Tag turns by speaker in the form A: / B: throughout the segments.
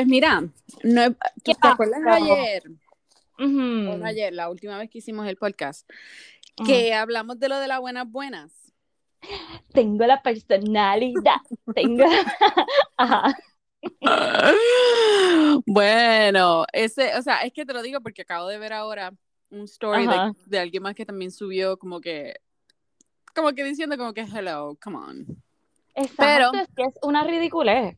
A: Pues mira, no, he- ¿te acuerdas ayer? O no ayer, la última vez que hicimos el podcast, que hablamos de lo de las buenas buenas.
B: Tengo la personalidad. Tengo. Ajá.
A: Bueno, ese, o sea, es que te lo digo porque acabo de ver ahora un story de, de alguien más que también subió como que, como que diciendo como que hello, come on.
B: Exacto,
A: Pero-
B: es que es una ridiculez.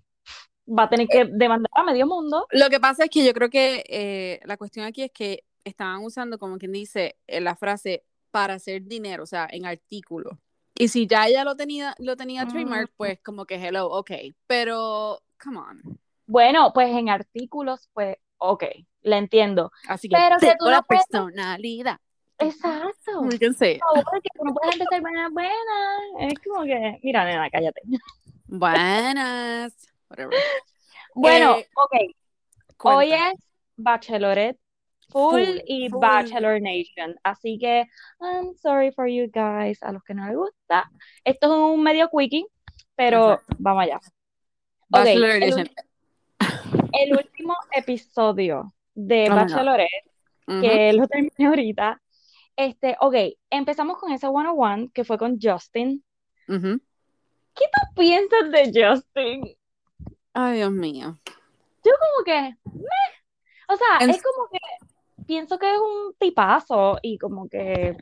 B: Va a tener que demandar a medio mundo.
A: Lo que pasa es que yo creo que eh, la cuestión aquí es que estaban usando como quien dice eh, la frase para hacer dinero, o sea, en artículo. Y si ya ella lo tenía, lo tenía trademark,
B: Mm.
A: pues como que hello, ok. Pero, come on.
B: Bueno, pues en artículos, pues, ok, la entiendo.
A: Así que
B: Pero que tú no
A: la
B: puedes-
A: personalidad.
B: Exacto. Por favor, que tú no puedes empezar buena, buena. Es como que, mira, nena, cállate.
A: Buenas. Whatever.
B: Bueno,
A: Eh,
B: ok,
A: Cuenta.
B: hoy es Bachelorette Full,
A: Full,
B: y
A: full.
B: Bachelor Nation. Así que, I'm sorry for you guys, a los que no les gusta. Esto es un medio quickie, pero
A: Exacto.
B: vamos allá.
A: Bachelor
B: el
A: Edition.
B: El último episodio de
A: Oh.
B: Bachelorette, que lo terminé ahorita. Este, ok, empezamos con ese one-on-one que fue con Justin. ¿Qué tú piensas de Justin?
A: Ay, Dios mío.
B: Como que, meh. O sea,
A: En-
B: es como que pienso que es un tipazo y como que,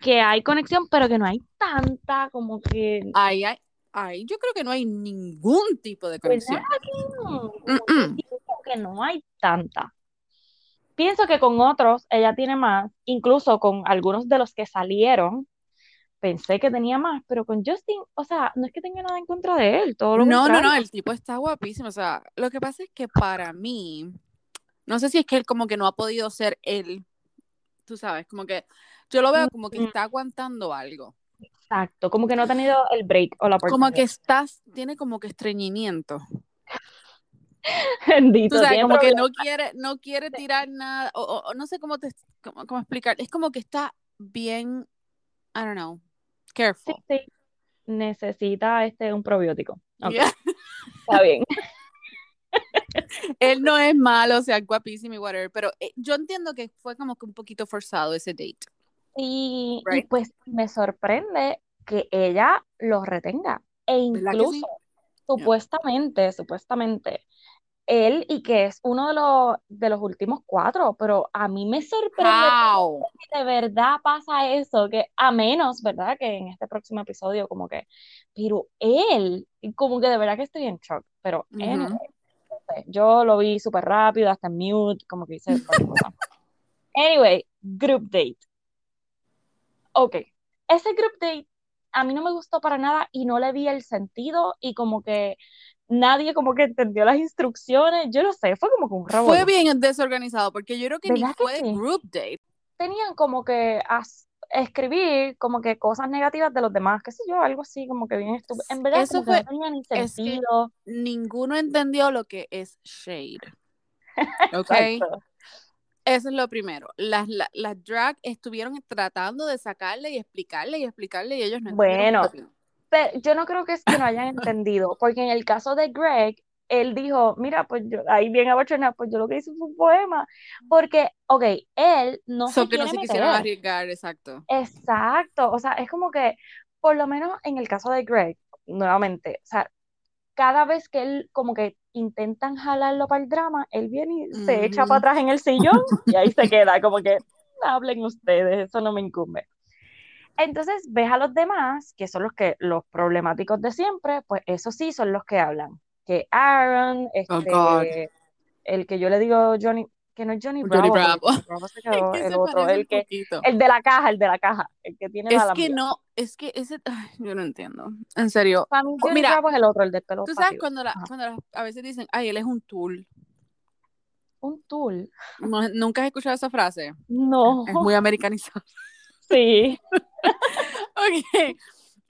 B: que hay conexión, pero que no hay tanta, como que,
A: Ay, ay, ay, yo creo que no hay ningún tipo de conexión.
B: ¿verdad que no? Que pienso que no hay tanta. Pienso que con otros ella tiene más, incluso con algunos de los que salieron, pensé que tenía más, pero con Justin, o sea, no es que tenga nada en contra de él, todo lo
A: No, no,
B: contrario.
A: no, el tipo está guapísimo. O sea, lo que pasa es que para mí, no sé si es que él como que no ha podido ser él, tú sabes, como que yo lo veo como que
B: Mm.
A: está aguantando algo.
B: Exacto, como que no ha tenido el break o la
A: Como que estás, tiene como que estreñimiento.
B: Bendito,
A: como que no quiere, no quiere tirar nada, o- o no sé cómo te, cómo, cómo explicar. Es como que está bien, I don't know, careful.
B: sí. Necesita este un probiótico.
A: Yeah.
B: está bien.
A: Él no es malo, o sea, guapísimo y whatever, pero eh, yo entiendo que fue como que un poquito forzado ese date.
B: Y, y pues me sorprende que ella lo retenga. E incluso, supuestamente, supuestamente, él y que es uno de los, de los últimos cuatro, pero a mí me sorprende
A: How?
B: que de verdad pasa eso, que a menos, ¿verdad? Que en este próximo episodio como que, pero él, como que de verdad que estoy en shock, pero no sé, yo lo vi súper rápido, hasta en mute, como que hice. Anyway, group date. Ok, ese group date a mí no me gustó para nada y no le vi el sentido y como que nadie como que entendió las instrucciones, yo no sé, fue como que un
A: Fue
B: revolú.
A: bien desorganizado, porque yo creo que ni
B: ¿Verdad que
A: fue
B: sí?
A: group date.
B: tenían como que escribir como que cosas negativas de los demás, qué sé yo, algo así como que bien estúpido. En verdad
A: Eso
B: que no
A: fue-
B: tenía ni
A: es que-. Ninguno entendió lo que es shade. ¿Ok? Eso es lo primero. Las, la- las drag estuvieron tratando de sacarle y explicarle y explicarle y ellos no entendieron.
B: Bueno, Pero yo no creo que es que no hayan entendido, porque en el caso de Greg, él dijo, mira, pues yo, ahí bien abochornado, pues yo lo que hice fue un poema, porque, ok, él no
A: So
B: se
A: que no se quisieron arriesgar, exacto.
B: Exacto, o sea, es como que, por lo menos en el caso de Greg, nuevamente, o sea, cada vez que él como que intentan jalarlo para el drama, él viene y se echa para atrás en el sillón y ahí se queda, como que hablen ustedes, eso no me incumbe. Entonces ves a los demás, que son los que, los problemáticos de siempre, pues esos sí son los que hablan. Que Aaron,
A: Oh,
B: este,
A: God.
B: el que yo le digo Johnny, que no es Johnny
A: Johnny
B: Bravo, porque
A: Bravo.
B: Johnny Bravo se quedó,
A: Es que
B: el
A: se
B: otro, el que,
A: poquito.
B: el de la caja, el de la caja, el que tiene la
A: Es que no, es que ese, ay, yo no entiendo. En serio.
B: Para mí, Johnny
A: mira,
B: Bravo es el otro, el del pelo
A: Tú sabes
B: arriba.
A: cuando, la, cuando la- a veces dicen, ay, él es un tool.
B: Un tool.
A: No- ¿Nunca has escuchado esa frase?
B: No.
A: Es muy americanizado.
B: Sí.
A: Ok.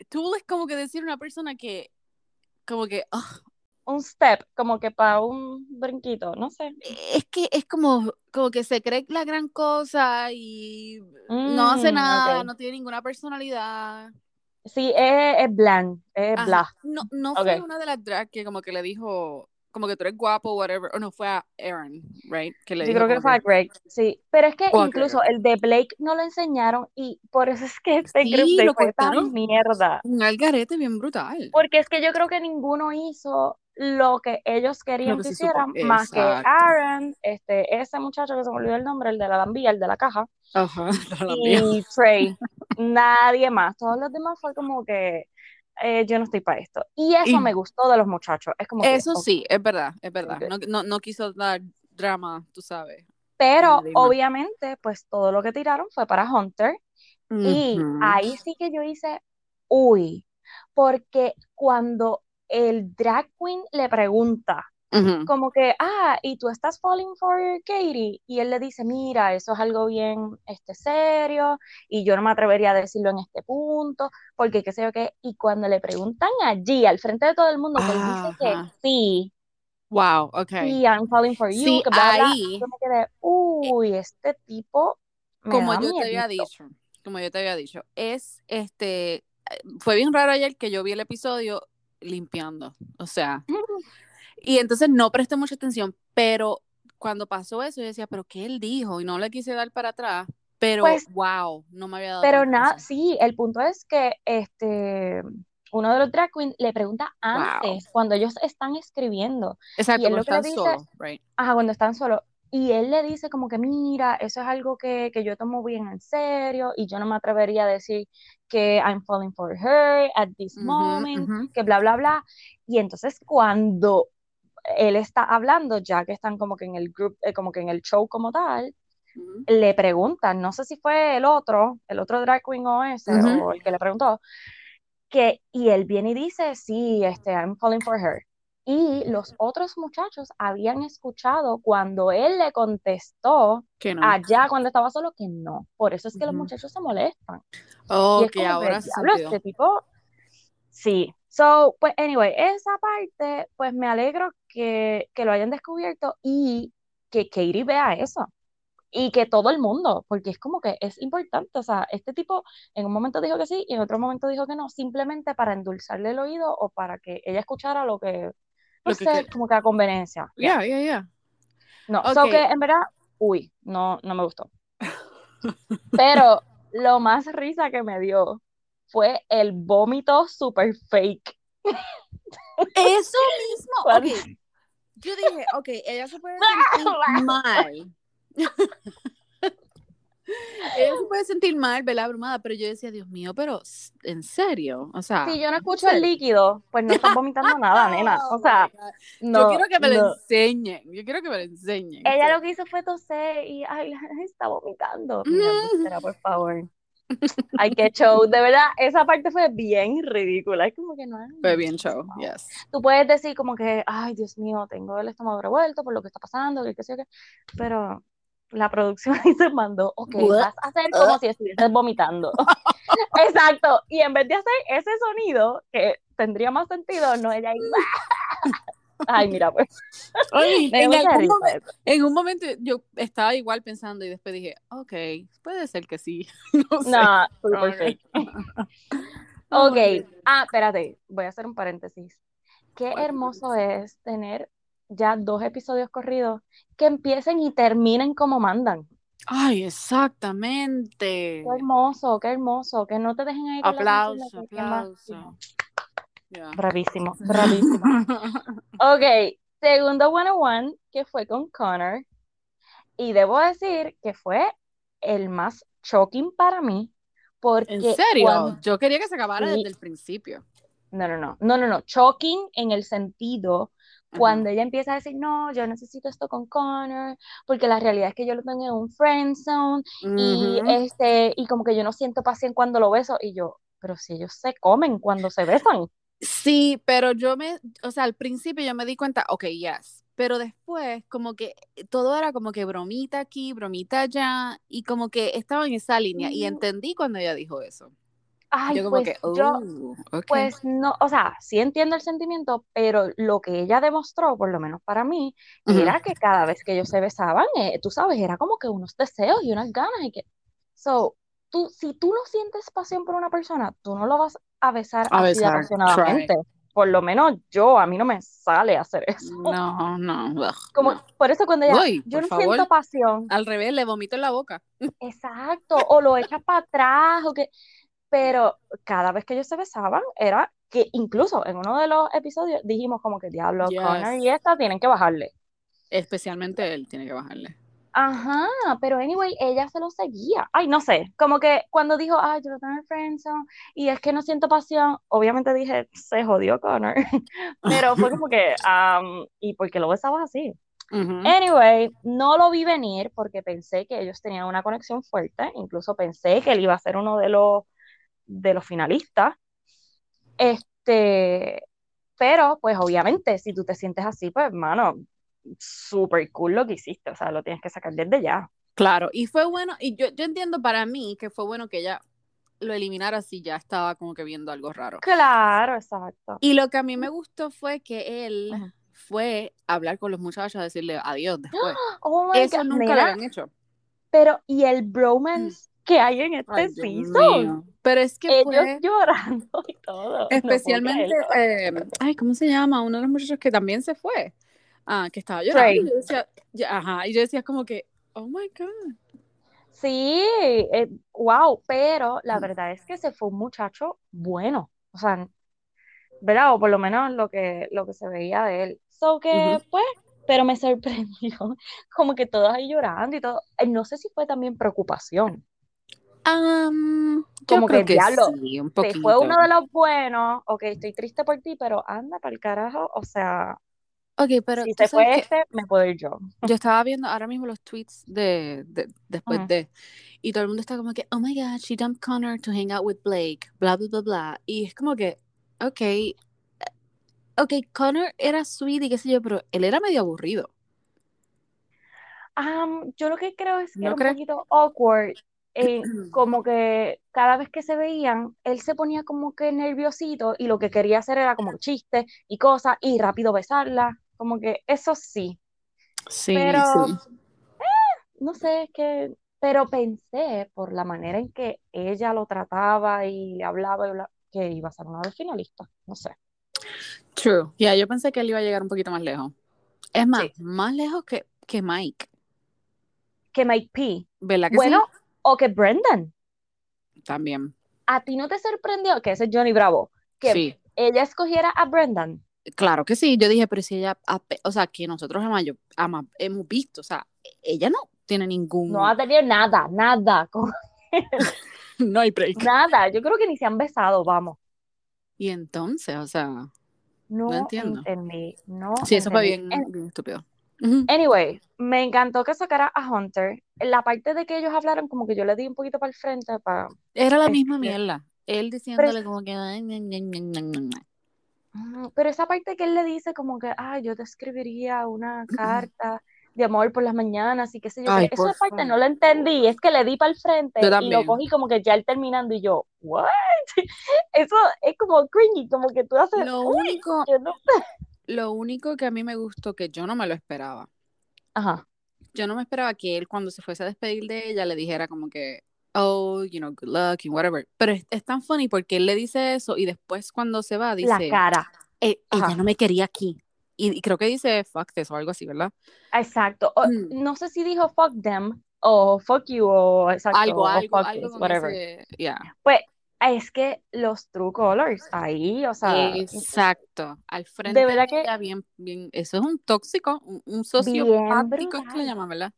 A: Tool es como que decir una persona que, como que, ah,
B: Un step, como que para un brinquito, no sé.
A: es que es como, como que se cree la gran cosa y no hace
B: Mm,
A: nada, no tiene ninguna personalidad.
B: Sí, es, es bland, es blah.
A: No, no fue una de las drag que como que le dijo como que tú eres guapo, whatever. O no, fue a Aaron, right? Que le
B: Yo creo que fue a Greg, sí. Pero es que incluso el de Blake no lo enseñaron y por eso es que este
A: Sí, lo
B: fue tan mierda.
A: un algarete bien brutal.
B: Porque es que yo creo que ninguno hizo lo que ellos querían que
A: que se supo-
B: hicieran, más que. Aaron, este, ese muchacho que se me olvidó el nombre, el de la lambilla, el de la caja,
A: Ajá, la
B: y Trey. Nadie más. Todos los demás fue como que eh, yo no estoy para esto. Y eso
A: Y-
B: me gustó de los muchachos. Es como
A: Eso sí, es verdad, es verdad. No, no, no quiso dar drama, tú sabes.
B: Pero obviamente, pues todo lo que tiraron fue para Hunter. Y ahí sí que yo hice, uy, porque cuando el drag queen le pregunta, Como que, ah, y tú estás falling for Katie, y él le dice, mira, eso es algo bien este, serio, y yo no me atrevería a decirlo en este punto, porque qué sé yo qué, y cuando le preguntan allí, al frente de todo el mundo, que él dice que sí,
A: Wow, ok.
B: sí, I'm falling for you,
A: Sí,
B: que bla, bla,
A: ahí-
B: yo me quedé, uy, este tipo me
A: como
B: da
A: yo te había
B: miedito".
A: dicho, como yo te había dicho, es este, fue bien raro ayer que yo vi el episodio limpiando, o sea, y entonces no presté mucha atención, pero cuando pasó eso yo decía, pero ¿qué él dijo? Y no le quise dar para atrás, pero
B: Pues,
A: wow, no me había dado
B: Pero nada, sí, el punto es que este uno de los drag queens le pregunta antes, cuando ellos están escribiendo,
A: Exacto,
B: y él
A: cuando
B: lo que le
A: están
B: dice-
A: solos, right.
B: ajá, cuando están solos, y él le dice como que, mira, eso es algo que, que yo tomo bien en serio, y yo no me atrevería a decir que I'm falling for her at this moment,
A: ujú.
B: que bla, bla, bla. Y entonces cuando él está hablando, ya que están como que en el group, eh, como que en el show como tal, le preguntan, no sé si fue el otro, el otro drag queen o ese,
A: Ujú.
B: o el que le preguntó, que, y él viene y dice, sí, este, I'm falling for her. Y los otros muchachos habían escuchado cuando él le contestó
A: Que no.
B: allá cuando estaba solo que no. Por eso es que los
A: Ujú.
B: muchachos se molestan.
A: Oh,
B: y es
A: que ahora
B: que, este tipo, sí. So, pues, anyway, esa parte, pues me alegro que, que lo hayan descubierto y que Katie vea eso. Y que todo el mundo, porque es como que es importante, o sea, este tipo en un momento dijo que sí y en otro momento dijo que no, simplemente para endulzarle el oído o para que ella escuchara lo que, no
A: Lo que
B: sé,
A: quiere.
B: como que a conveniencia. Ya.
A: Yeah, yeah, yeah.
B: No,
A: Ok.
B: so que en verdad, uy, no, no me gustó. Pero lo más risa que me dio fue el vómito super fake.
A: Eso mismo,
B: Cuando-
A: ok. Yo dije, ok, ella se puede sentir mal. ella se puede sentir mal, ¿verdad, abrumada? Pero yo decía, Dios mío, pero ¿en serio? O sea,
B: Si yo no
A: ¿en
B: escucho el líquido, pues no estás vomitando nada, nena.
A: Oh
B: O sea, no.
A: yo quiero que me lo enseñen. Yo quiero que me lo enseñen.
B: Ella
A: Sí.
B: lo que hizo fue toser y ay, está vomitando. Mira, embustera, por favor. Ay, qué show. De verdad, esa parte fue bien ridícula. Es como que no.
A: Fue bien show, yes.
B: Tú puedes decir como que, ay, Dios mío, tengo el estómago revuelto por lo que está pasando, que qué sé yo qué. Pero la producción ahí se mandó, ok,
A: What?
B: vas a hacer como si estuvieses vomitando. Exacto. Y en vez de hacer ese sonido, que tendría más sentido, no ella ahí. Ay, mira, pues.
A: En, algún momento, en un momento yo estaba igual pensando y después dije, ok, puede ser que sí. no sé.
B: No, super
A: Ok.
B: ah, espérate, voy a hacer un paréntesis. Qué
A: ¿Cuál
B: hermoso es tener ya dos episodios corridos que empiecen y terminen como mandan.
A: Ay, exactamente.
B: Qué hermoso, qué hermoso, que no te dejen ahí
A: Aplauso, aplauso.
B: Bravísimo, bravísimo. Ok, segundo one on one que fue con Connor. Y debo decir que fue el más shocking para mí. Porque
A: ¿En serio?
B: cuando-
A: Yo quería que se acabara desde el principio.
B: No, no, no, no, no, no, shocking en el sentido cuando ella empieza a decir, no, yo necesito esto con Connor, porque la realidad es que yo lo tengo en un friend zone, y este, y como que yo no siento pasión cuando lo beso, y yo, pero si ellos se comen cuando se besan.
A: Sí, pero yo me, o sea, al principio yo me di cuenta, ok, yes, pero después como que todo era como que bromita aquí, bromita allá, y como que estaba en esa línea, y
B: Mm.
A: entendí cuando ella dijo eso.
B: Ay,
A: yo como
B: pues
A: que, oh,
B: yo,
A: ok.
B: pues no, o sea, sí entiendo el sentimiento, pero lo que ella demostró, por lo menos para mí, era que cada vez que ellos se besaban, eh, tú sabes, era como que unos deseos y unas ganas, y que, so, tú, si tú no sientes pasión por una persona, tú no lo vas a besar
A: A
B: así
A: besar,
B: apasionadamente. por lo menos yo, a mí no me sale hacer eso.
A: No, no. ugh,
B: Como,
A: no.
B: por eso cuando ella,
A: Uy,
B: yo no siento pasión,
A: Al revés, le vomito en la boca.
B: exacto, o lo echas para atrás, o que, pero cada vez que ellos se besaban, era que incluso en uno de los episodios dijimos como que diablo,
A: Yes.
B: Connor y esta tienen que bajarle.
A: Especialmente él tiene que bajarle.
B: Ajá, pero anyway, ella se lo seguía. Ay, no sé, como que cuando dijo, ay, yo lo tengo en friendzone y es que no siento pasión, obviamente dije, se jodió Connor. Pero fue como que, um, ¿y por qué lo besabas así? Anyway, no lo vi venir porque pensé que ellos tenían una conexión fuerte, incluso pensé que él iba a ser uno de los, de los finalistas. Este, pero pues obviamente si tú te sientes así, pues hermano, súper cool lo que hiciste, o sea, lo tienes que sacar desde ya.
A: Claro, y fue bueno, y yo, yo entiendo para mí que fue bueno que ella lo eliminara si ya estaba como que viendo algo raro.
B: Claro, exacto.
A: Y lo que a mí me gustó fue que él fue a hablar con los muchachos a decirle adiós después.
B: Oh my
A: Eso
B: God,
A: nunca lo habían hecho.
B: pero y el bromance que hay en este
A: Ay,
B: season.
A: Pero es que
B: ellos
A: fue
B: llorando y todo, no
A: especialmente,
B: creerlo.
A: eh, ay, ¿cómo se llama? Uno de los muchachos que también se fue, ah, que estaba llorando.
B: Trey.
A: Y yo decía, ya, ajá, y yo decía como que, oh my God.
B: Sí, eh, wow, pero la
A: Mm.
B: verdad es que se fue un muchacho bueno, o sea, ¿verdad? O por lo menos lo que, lo que se veía de él. So que, pues, pero me sorprendió, como que todos ahí llorando y todo. Eh, No sé si fue también preocupación,
A: yo
B: como
A: creo
B: que diablo,
A: sí, un
B: se fue
A: poquito.
B: uno de los buenos, ok, estoy triste por ti, pero anda para el carajo, o sea,
A: Ok, pero
B: si se fue este, me puedo ir yo.
A: yo estaba viendo ahora mismo los tweets de, de- después de, y todo el mundo está como que, oh my God, she dumped Connor to hang out with Blake, bla, bla, bla, bla. Y es como que, ok, ok, Connor era sweet y qué sé yo, pero él era medio aburrido.
B: Am, yo lo que creo es que
A: ¿No
B: era un poquito awkward, eh, como que cada vez que se veían, él se ponía como que nerviosito y lo que quería hacer era como chistes y cosas y rápido besarla, como que eso sí,
A: Sí,
B: pero
A: sí.
B: no sé, es que, pero pensé por la manera en que ella lo trataba y le hablaba y que iba a ser una de las finalistas, no sé.
A: True. Ya, yo pensé que él iba a llegar un poquito más lejos. Es más,
B: Sí,
A: más lejos que, que Mike.
B: que Mike P.
A: ¿Verdad que
B: Bueno, o que Brendan.
A: También.
B: ¿A ti no te sorprendió que ese es Johnny Bravo? Que
A: Sí.
B: ella escogiera a Brendan.
A: Claro que sí, yo dije, pero si ella, o sea, que nosotros yo- hemos visto, o sea, ella no tiene
B: No
A: ningún,
B: ha tenido nada, nada, con-
A: no hay break.
B: nada. Yo creo que ni se han besado, vamos.
A: Y entonces, o sea, no
B: No
A: entiendo.
B: entendí, no
A: Sí, eso fue bien, estúpido.
B: Anyway, me encantó que sacara a Hunter. La parte de que ellos hablaron, como que yo le di un poquito para el frente, para...
A: Era la misma
B: Este,
A: mierda. Él diciéndole como que,
B: pero esa parte que él le dice como que, ah, yo te escribiría una carta de amor por las mañanas y qué sé yo,
A: Ay,
B: esa parte no la entendí, es que le di para el frente y lo cogí como que ya él terminando y yo, ¿what? Eso es como cringy, como que tú haces,
A: Lo único,
B: no...
A: lo único que a mí me gustó, que yo no me lo esperaba.
B: Ajá.
A: Yo no me esperaba que él cuando se fuese a despedir de ella le dijera como que, oh, you know, good luck and whatever. Pero es, es tan funny porque él le dice eso y después cuando se va
B: La
A: dice,
B: cara.
A: "Eh, ella no me quería aquí. Y, y creo que dice fuck this o algo así, ¿verdad?
B: Exacto. O-
A: Mm.
B: no sé si dijo fuck them o fuck you o exacto
A: Algo,
B: o
A: algo,
B: fuck
A: algo
B: this, whatever.
A: ese, yeah.
B: Pues es que los true colors ahí, o sea,
A: Exacto. Al frente
B: de
A: de
B: verdad que
A: ella, bien, bien, eso es un tóxico, un, un sociopático, es que le llaman, ¿verdad?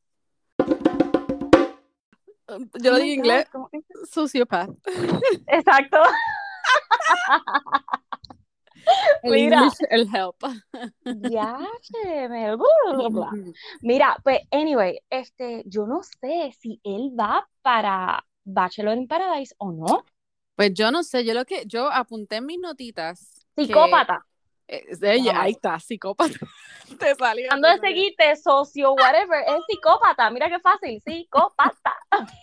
B: Oh
A: Yo lo
B: my
A: digo en inglés,
B: God, ¿cómo que-
A: sociopath.
B: Exacto.
A: El
B: Mira,
A: English, el help.
B: ya, me- bla, bla, bla. Mira, pues, anyway, este, yo no sé si él va para Bachelor in Paradise o no.
A: Pues yo no sé, yo lo que, yo apunté en mis notitas que Eh, ella,
B: Déjame
A: ahí está, psicópata. Te salió, te
B: de
A: salió.
B: seguirte, socio, whatever, es psicópata. Mira qué fácil, psicópata.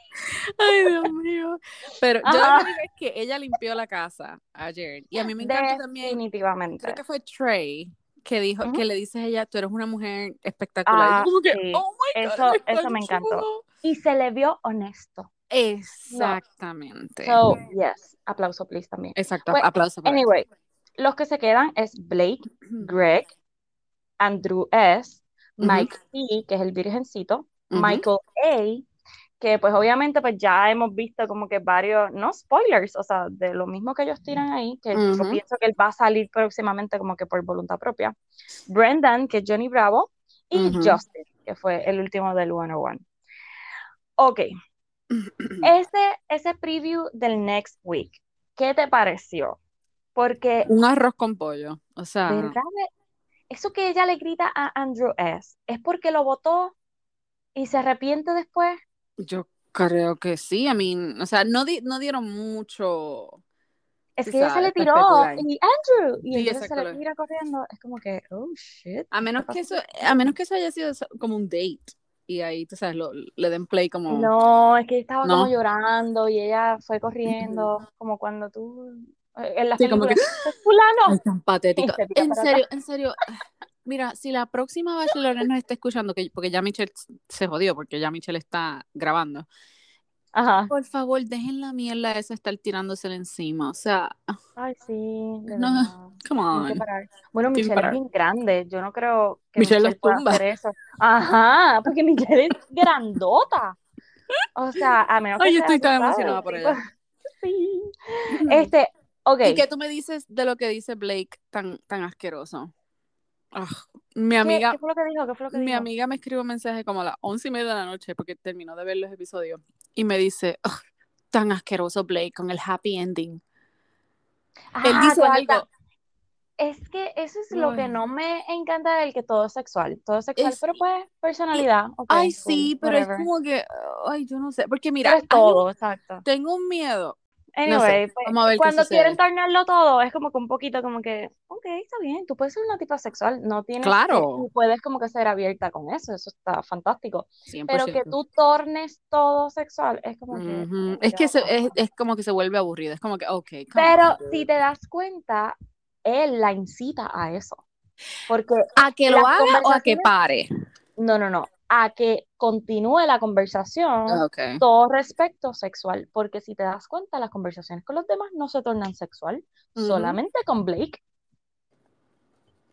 A: Ay, Dios mío. Pero yo lo
B: Ajá.
A: que digo es que ella limpió la casa ayer. Y a mí me encantó también, creo
B: Definitivamente.
A: que fue Trey que dijo,
B: Ujú.
A: que le dices a ella, tú eres una mujer espectacular.
B: Ah,
A: como que,
B: sí.
A: oh my God,
B: Eso,
A: es
B: eso me encantó. Y se le vio honesto.
A: Exactamente.
B: So, yes. Aplauso, please, también.
A: Exacto,
B: Pues,
A: aplauso para
B: anyway, los que se quedan es Blake, Greg, Andrew S.. Mike P., que es el virgencito. Michael A., que pues obviamente pues ya hemos visto como que varios, no spoilers, o sea, de lo mismo que ellos tiran ahí, que yo pienso que él va a salir próximamente como que por voluntad propia. Brendan, que es Johnny Bravo, y. Justin, que fue el último del 101. Ok, ese, ese preview del next week, ¿qué te pareció? Porque,
A: Un arroz con pollo. O sea,
B: ¿verdad? Eso que ella le grita a Andrew S., ¿es porque lo votó y se arrepiente después?
A: yo creo que sí. I mean, o sea, no, di- no dieron mucho.
B: Es que ella se le tiró y Andrew, y
A: Sí,
B: entonces se le tira corriendo. Es como que, oh shit.
A: A menos
B: ¿qué
A: que eso, a menos que eso haya sido como un date. Y ahí, tú sabes, lo, le den play como.
B: No, es que estaba
A: No.
B: como llorando y ella fue corriendo, como cuando tú en la
A: Sí, como que-
B: fulano.
A: Ay, tan patético.
B: Y se tira
A: En serio, en serio. Mira, si la próxima Bachelorette nos está escuchando, que, porque ya Michelle se jodió, porque ya Michelle está grabando,
B: Ajá.
A: por favor, dejen la mierda esa estar tirándosela encima. O sea,
B: Ay, sí, de
A: No, come on.
B: Bueno, Michelle es
A: parar.
B: bien grande. Yo no creo que
A: Michelle
B: Michelle,
A: los
B: pueda
A: tumba.
B: hacer eso. Ajá, porque Michelle es grandota. O sea, a menos que
A: Ay, yo estoy tan emocionada por ella.
B: Sí. Este, ok.
A: ¿Y qué tú me dices de lo que dice Blake tan, tan asqueroso? Ah, mi
B: ¿Qué,
A: amiga,
B: qué fue lo que dijo? ¿Qué fue lo que
A: mi
B: dijo?
A: amiga me escribió un mensaje como a las once y media de la noche porque terminó de ver los episodios y me dice, "Ugh, tan asqueroso Blake con el happy ending. Él
B: Ah,
A: dice
B: total,
A: algo,
B: Es que eso es lo que no me encanta del que todo es sexual. Todo es sexual,
A: Es-
B: pero pues personalidad.
A: ay
B: cool,
A: sí, pero es como que, ay, yo no sé, porque mira,
B: Pero es
A: hay un-
B: todo, exacto.
A: tengo un miedo.
B: Anyway,
A: sé,
B: pues,
A: vamos a ver qué
B: cuando quieren tornarlo todo, es como que un poquito como que, ok, está bien, tú puedes ser una tipa sexual, no tienes
A: Claro.
B: que, y puedes como que ser abierta con eso, eso está fantástico.
A: 100%.
B: Pero que tú tornes todo sexual, es como que...
A: Es que se- es, es como que se vuelve aburrido, es como que, ok,
B: Pero
A: on,
B: si te das cuenta, él la incita a eso. Porque
A: ¿A que lo haga o a que pare?
B: No, no, no. A que continúe la conversación
A: Ok.
B: todo respecto sexual. Porque si te das cuenta, las conversaciones con los demás no se tornan sexual,
A: Ujú.
B: solamente con Blake.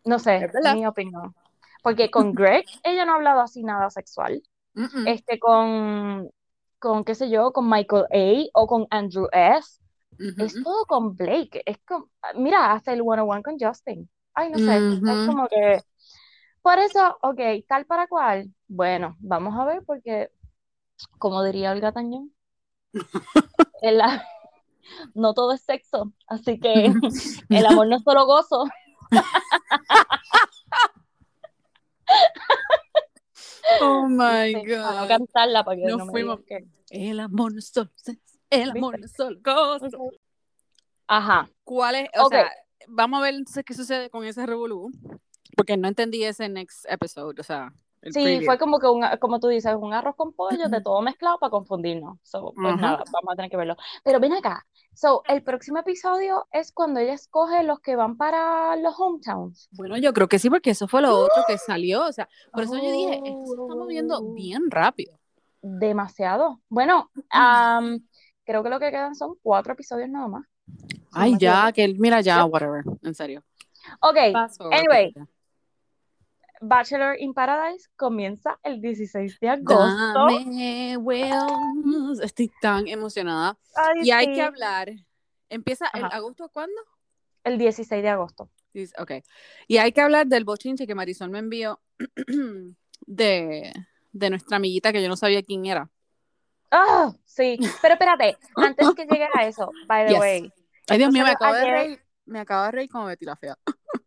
B: No sé,
A: Es
B: mi opinión. Porque con Greg, ella no ha hablado así nada sexual.
A: Mm-mm.
B: Este, con, con, qué sé yo, con Michael A. o con Andrew S.
A: Ujú.
B: Es todo con Blake. Es como, mira, hasta el 101 con Justin. Ay, no sé, es
A: Ujú.
B: como que. Por eso, ok, tal para cual. Bueno, vamos a ver, porque, como diría Olga Tañón, el no todo es sexo. Así que el amor no es solo gozo.
A: Oh my
B: para no
A: God.
B: cantarla, para que no me
A: fuimos.
B: que.
A: El amor no es solo sexo, el amor no es solo gozo.
B: Ajá.
A: ¿Cuál es? O
B: Ok.
A: sea, vamos a ver entonces qué sucede con ese revolú. Porque no entendí ese next episode, o sea, el
B: Sí,
A: preview.
B: fue como que, un, como tú dices, un arroz con pollo de todo mezclado para confundirnos. So, pues nada, vamos a tener que verlo. Pero ven acá. So, el próximo episodio es cuando ella escoge los que van para los hometowns.
A: Bueno, yo creo que sí, porque eso fue lo otro que salió. O sea, por eso yo dije, esto se está
B: Oh.
A: moviendo bien rápido.
B: Demasiado. Bueno, am, creo que lo que quedan son cuatro episodios nada más.
A: Ay, ya, que mira, ya, whatever, en serio.
B: Ok, anyway, Bachelor in Paradise comienza el 16 de agosto.
A: Dame huevos. Estoy tan emocionada.
B: Ay,
A: Y hay
B: sí,
A: que hablar. ¿Empieza el
B: Ajá.
A: agosto cuándo?
B: el 16 de agosto.
A: Ok. Y hay que hablar del bochinche que Marisol me envió de, de nuestra amiguita que yo no sabía quién era.
B: Ah, sí, pero espérate, antes que llegue a eso, by the
A: Yes.
B: way,
A: Ay, Dios mío, me acabo de
B: ayer.
A: reír. Me acabo de reír como Betty la fea.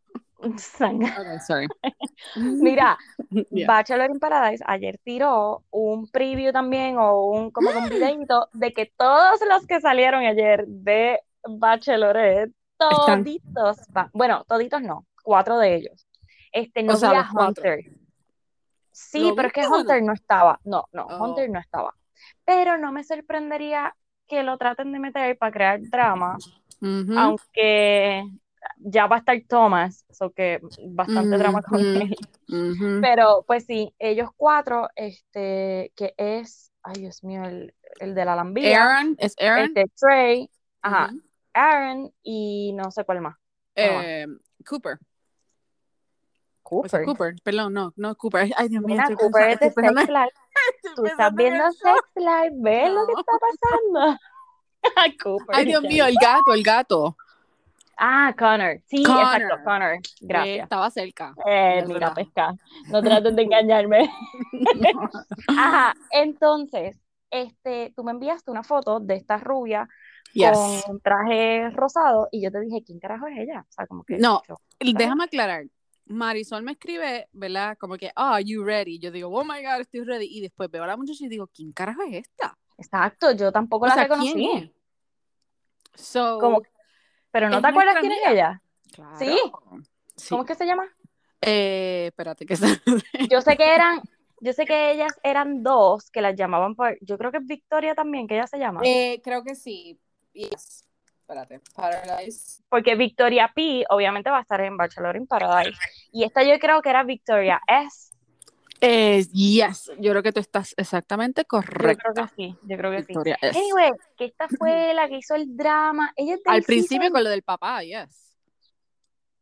B: Sanga.
A: Ok, sorry.
B: Mira,
A: Yeah.
B: Bachelor in Paradise ayer tiró un preview también o un como un videito de que todos los que salieron ayer de Bachelorette, toditos van, bueno, toditos no, cuatro de ellos. Este, no
A: O sea,
B: vi a
A: los cuatro.
B: Hunter. Sí,
A: ¿Lo
B: pero es que
A: no?
B: Hunter no estaba. No, no,
A: Oh.
B: Hunter no estaba. Pero no me sorprendería que lo traten de meter para crear drama, aunque ya va a estar Thomas, so que bastante drama con él. Pero pues sí, ellos cuatro, este, que es, ay Dios mío, el, el de la lambilla,
A: Aaron, ¿es Aaron?
B: este Trey, ajá. Aaron y no sé cuál más.
A: Eh, Cooper.
B: Cooper.
A: Cooper, perdón, no, no Cooper. Ay, Dios mío,
B: Cooper es de Sex Life. Tú estás viendo
A: eso.
B: Sex Life, ¿ves lo que está pasando? Ay, Cooper.
A: Ay, Dios mío, el gato, el gato.
B: Ah, Connor. Sí,
A: Connor.
B: exacto, Connor.
A: Eh,
B: Gracias.
A: estaba cerca.
B: Eh, mira, pesca. No trates de engañarme. Ajá, entonces, este, tú me enviaste una foto de esta rubia
A: Yes.
B: con traje rosado y yo te dije, ¿quién carajo es ella? O sea, como que
A: No.
B: yo,
A: Déjame aclarar. Marisol me escribe, ¿verdad? Como que, ah, you ready? Yo digo, oh my God, estoy ready. Y después veo a la muchacha y digo, ¿quién carajo es esta?
B: exacto, yo tampoco
A: O
B: la
A: sea,
B: reconocí.
A: ¿quién es? So,
B: Como- Pero ¿no te acuerdas quién es ella?
A: claro.
B: ¿Sí?
A: Sí.
B: ¿Cómo es que se llama?
A: Eh, espérate, que se...
B: Yo sé que eran, yo sé que ellas eran dos que las llamaban por, yo creo que es Victoria también, que ella se llama.
A: Eh, creo que sí. Yes. Espérate, Paradise.
B: Porque Victoria P obviamente va a estar en Bachelor in Paradise. Y esta yo creo que era Victoria S.
A: Eh, yes, yo creo que tú estás exactamente
B: Yo creo
A: correcta.
B: que sí, yo creo que sí.
A: Victoria S.
B: Anyway, que esta fue la que hizo el drama. Ella es
A: Al principio con lo del papá, yes.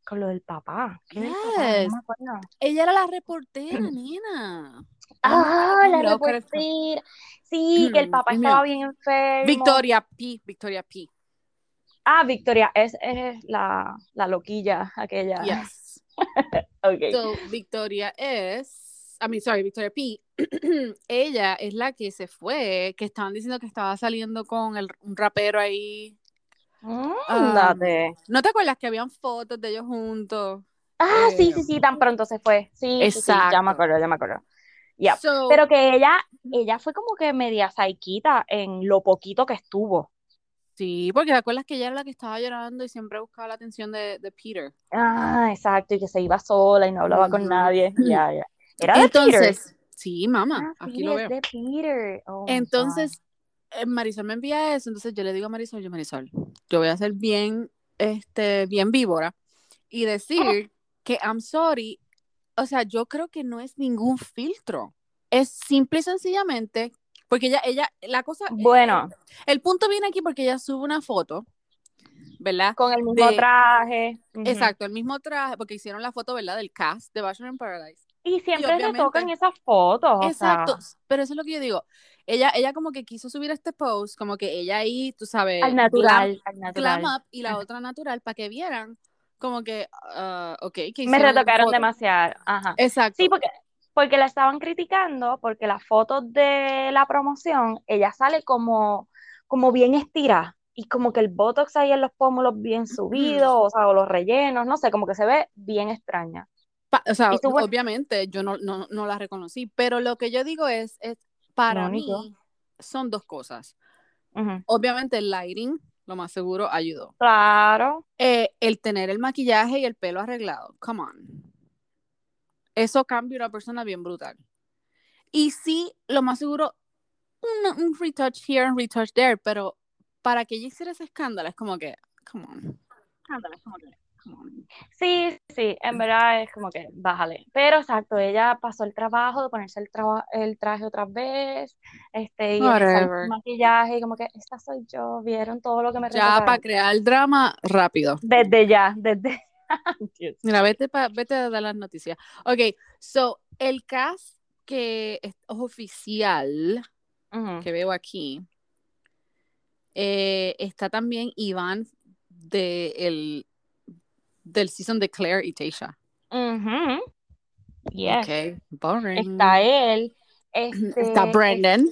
B: con lo del papá. ¿Qué del papá?
A: Yes.
B: No me acuerdo.
A: Ella era la reportera, nena.
B: Ah, la reportera. Sí, que el papá
A: Dios
B: estaba
A: mío.
B: bien enfermo.
A: Victoria P. Victoria P.
B: Ah, Victoria, es, es la, la loquilla aquella.
A: Yes.
B: Ok.
A: So, Victoria es, I mean, sorry, Victoria P. Ella es la que se fue, que estaban diciendo que estaba saliendo con el, un rapero ahí.
B: Ándate.
A: ¿No te acuerdas que habían fotos de ellos juntos?
B: Ah, sí,
A: eh,
B: sí, sí, tan pronto se fue. Sí, sí, ya
A: Exacto.
B: me acuerdo, ya me acuerdo.
A: So,
B: Pero que ella, ella fue como que media saiquita en lo poquito que estuvo.
A: sí, porque te acuerdas que ella era la que estaba llorando y siempre buscaba la atención de, de Peter.
B: Ah, exacto, y que se iba sola y no hablaba con nadie. Ya, ya. Era de Peter.
A: Entonces, sí, mamá,
B: Ah,
A: aquí
B: sí,
A: lo veo.
B: de Peter. Oh,
A: Entonces, eh, Marisol me envía eso, entonces yo le digo a Marisol, yo Marisol, yo voy a ser bien, este, bien víbora y decir que I'm sorry, o sea, yo creo que no es ningún filtro, es simple y sencillamente, porque ella, ella, la cosa,
B: God. Bueno,
A: el punto viene aquí porque ella sube una foto, ¿verdad?
B: con el mismo
A: de-
B: traje.
A: Exacto, el mismo traje, porque hicieron la foto, ¿verdad? Del cast de Bachelor in Paradise.
B: Y siempre
A: obviamente-
B: retocan esas fotos. o
A: Exacto,
B: sea,
A: pero eso es lo que yo digo. Ella, ella como que quiso subir este post, como que ella ahí, tú sabes,
B: al
A: glam-
B: natural, al
A: glam
B: natural.
A: up y la otra natural para que vieran como que, ah, ok, que
B: Me retocaron demasiado. Ajá.
A: Exacto.
B: Sí, porque, porque la estaban criticando, porque las fotos de la promoción, ella sale como, como bien estirada. Y como que el botox ahí en los pómulos bien subido, o sea, o los rellenos, no sé, como que se ve bien extraña.
A: O sea, obviamente yo no, no, no la reconocí, pero lo que yo digo es, es para
B: No,
A: mí son dos cosas. Obviamente el lighting, lo más seguro, ayudó.
B: Claro.
A: Eh, el tener el maquillaje y el pelo arreglado, come on. Eso cambia una persona bien brutal. Y sí, lo más seguro, un, un retouch here, un retouch there, pero para que ella hiciera ese escándalo es como que, come on.
B: Ándale, como que. Sí, sí, en verdad es como que bájale. Pero exacto, ella pasó el trabajo de ponerse el, traba- el traje otra vez, este, y el maquillaje, y como que esta soy yo, vieron todo lo que me
A: Ya para crear drama, rápido.
B: Desde ya, desde.
A: Mira, vete, pa- vete a dar las noticias. Ok, so, el cast que es oficial, que veo aquí, eh, está también Iván de el, del season de Claire y Tasha.
B: Ujú. Yes.
A: Ok, boring.
B: Está él, este,
A: Está Brendan.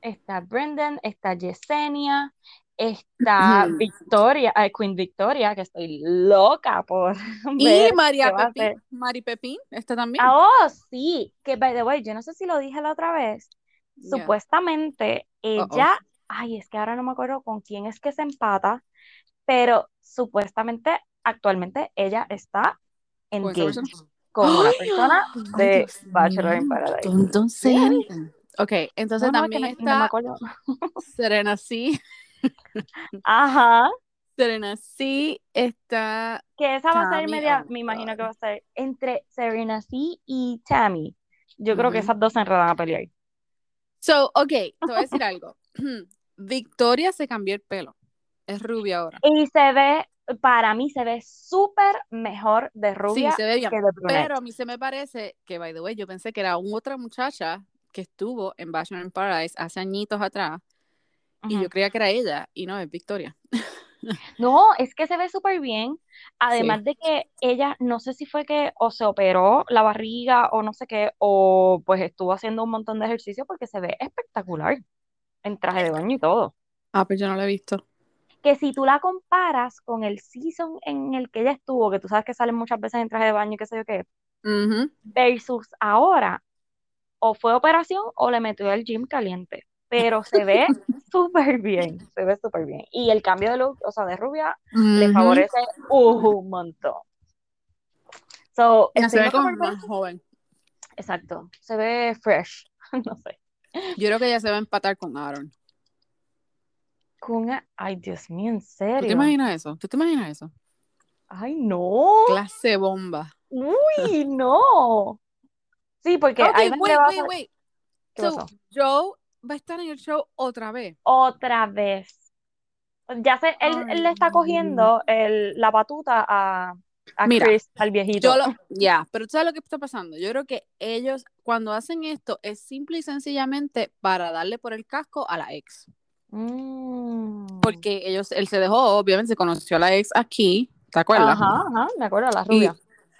B: está Brendan, está Yesenia, está. Victoria, Queen Victoria, que estoy loca por
A: Y María Pepín. Mari Pepín está también.
B: Ah, oh, sí, que by the way, yo no sé si lo dije la otra vez.
A: Yeah.
B: Supuestamente ella, ay, es que ahora no me acuerdo con quién es que se empata, pero supuestamente actualmente ella está
A: ¿Con esa
B: engaged
A: persona?
B: con una persona de
A: Dios
B: Bachelor in Paradise.
A: Entonces,
B: Sí.
A: ok, entonces
B: No, no,
A: también
B: no-
A: está. Serena sí.
B: Ajá,
A: Serena sí está.
B: que esa va a ser media,
A: oh
B: me imagino que va a ser entre Serena C y Tammy. Yo creo que esas dos se enredan a pelear.
A: So, ok, te voy a decir algo. Victoria se cambió el pelo. Es rubia ahora.
B: Y se ve, para mí se ve súper mejor de rubia
A: sí, se ve bien.
B: que de brunette.
A: Pero a mí se me parece que, by the way, yo pensé que era otra muchacha que estuvo en Bachelor in Paradise hace añitos atrás. Y yo creía que era ella, y no, es Victoria.
B: No, es que se ve súper bien. Además de que ella, no sé si fue que o se operó la barriga o no sé qué, o pues estuvo haciendo un montón de ejercicio porque se ve espectacular en traje de baño y todo.
A: Ah, pues yo no la he visto.
B: Que si tú la comparas con el season en el que ella estuvo, que tú sabes que salen muchas veces en traje de baño y qué sé yo qué, versus ahora, o fue operación o le metió el gym caliente. Pero se ve súper bien, se ve súper bien. Y el cambio de look, o sea, de rubia, le favorece un montón. So,
A: se ve como más joven.
B: Exacto, se ve fresh, no sé.
A: Yo creo que ella se va a empatar con Aaron.
B: Con a- Ay, Dios mío, ¿en
A: ¿Tú te
B: serio?
A: imaginas eso? ¿Tú te imaginas eso?
B: Ay, no.
A: Clase bomba.
B: Uy, no. Sí, porque
A: Ok,
B: ahí
A: wait, wait, wait.
B: ¿Qué
A: So,
B: pasó?
A: Joe va a estar en el show otra vez.
B: Otra vez. Ya sé, él, él le está cogiendo el, la batuta a, a
A: Mira,
B: Chris, al viejito.
A: Ya, pero tú sabes lo que está pasando. Yo creo que ellos, cuando hacen esto, es simple y sencillamente para darle por el casco a la ex.
B: Mm.
A: Porque ellos, él se dejó, obviamente se conoció a la ex aquí, ¿te acuerdas?
B: Ajá, ajá, me acuerdo, la
A: Y,
B: rubia.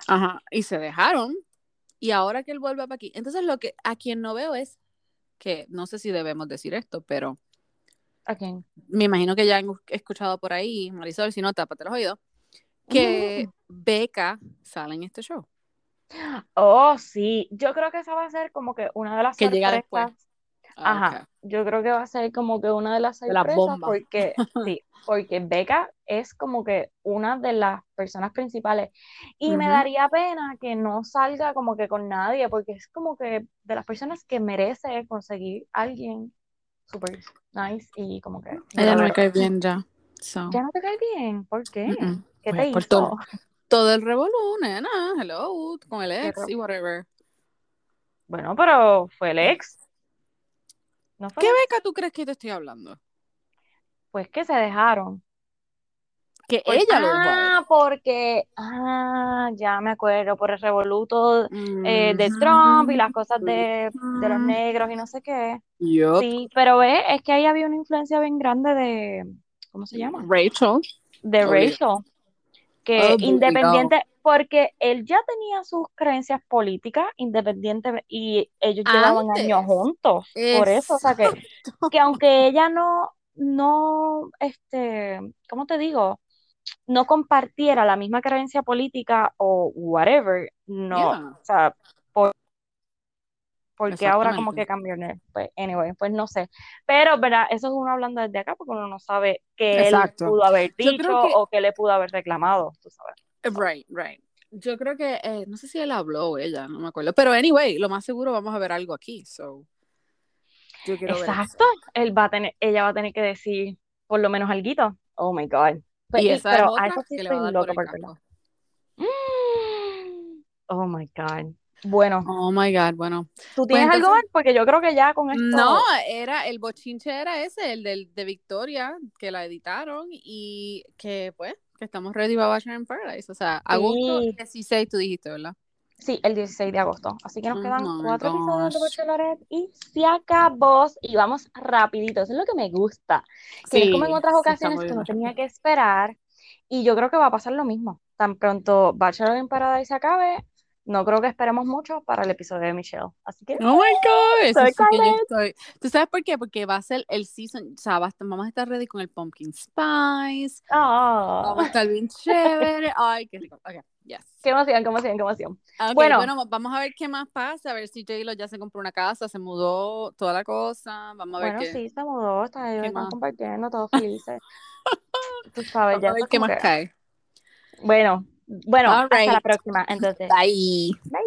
A: ajá, y se dejaron. Y ahora que él vuelve para aquí. Entonces, lo que a quien no veo es que, no sé si debemos decir esto, pero
B: ¿A quién?
A: me imagino que ya han escuchado por ahí, Marisol, si no, tápate los oídos, que Beca sale en este show.
B: Oh, sí. Yo creo que esa va a ser como que una de las
A: Que llega después. Ah,
B: Ajá. Yo creo que va a ser como que una de las
A: la
B: sorpresas
A: bomba.
B: porque sí, porque Becca es como que una de las personas principales y me daría pena que no salga como que con nadie porque es como que de las personas que merece conseguir alguien súper nice y como que
A: Ella no me cae bien ya. So,
B: ¿Ya no te cae bien? ¿Por qué? ¿Qué
A: Pues
B: te
A: por
B: hizo?
A: todo, todo el revolú, nena, hello, con el ex y whatever.
B: Bueno, pero fue el ex.
A: ¿Qué beca tú crees que te estoy hablando?
B: Pues que se dejaron.
A: Que ella lo dejó
B: ah, porque, ah, ya me acuerdo, por el revoluto eh, de Trump y las cosas de, de los negros y no sé qué. Sí, pero ve, es que ahí había una influencia bien grande de, ¿cómo se llama?
A: Rachel.
B: De
A: Obligado.
B: Rachel. Que independiente, porque él ya tenía sus creencias políticas independiente y ellos llevaban años juntos. Por eso, o sea que, que aunque ella no, no, este, ¿cómo te digo? No compartiera la misma creencia política o whatever, no,
A: Yeah.
B: o sea, porque ahora como que cambió, el- pues, anyway, pues no sé, pero, ¿verdad? Eso es uno hablando desde acá porque uno no sabe qué él
A: Exacto.
B: pudo haber dicho
A: que-
B: o qué le pudo haber reclamado, tú sabes.
A: Right, right. Yo creo que, eh, no sé si él habló o ella, no me acuerdo. Pero anyway, lo más seguro vamos a ver algo aquí. So, yo quiero ver.
B: Exacto, él va a tener, ella va a tener que decir por lo menos alguito. Oh my God. Pues,
A: Y
B: y-
A: esa es
B: pero a
A: otra
B: eso sí
A: que le va a dar por el
B: por
A: casco.
B: Oh my God. Bueno,
A: Oh my God, bueno.
B: ¿tú tienes algo
A: entonces-
B: más? Porque yo creo que ya con esto.
A: No, era el bochinche era ese, el del, de Victoria, que la editaron y que pues, que estamos ready para Bachelor in Paradise. O sea, agosto
B: Sí.
A: 16 tú dijiste, ¿verdad?
B: Sí, el 16 de agosto. Así que nos
A: Oh
B: quedan cuatro episodios de
A: gosh.
B: Bachelorette y se acabó. Y vamos rapidito. Eso es lo que me gusta. Que es como en otras
A: sí,
B: ocasiones
A: muy
B: que
A: bien.
B: tenía que esperar. Y yo creo que va a pasar lo mismo. Tan pronto Bachelor in Paradise se acabe, no creo que esperemos mucho para el episodio de Michelle. Así que
A: Oh my God, eso
B: So
A: sí que yo
B: excited.
A: estoy. ¿Tú sabes por qué? Porque va a ser el season, o sea, vamos a estar ready con el pumpkin spice,
B: Ah,
A: vamos a estar bien chévere. Ay, qué rico. Ok, yes.
B: qué emoción, qué emoción, qué emoción.
A: Ok,
B: Bueno.
A: bueno, vamos a ver qué más pasa, a ver si J-Lo ya se compró una casa, se mudó, toda la cosa, vamos a ver
B: Bueno,
A: qué,
B: sí, se mudó, está, ellos están
A: más?
B: compartiendo, todos felices. Tú sabes,
A: vamos
B: ya
A: a ver qué más
B: que-
A: cae.
B: Bueno, bueno,
A: All
B: hasta la
A: right.
B: próxima, entonces.
A: Bye.
B: Bye.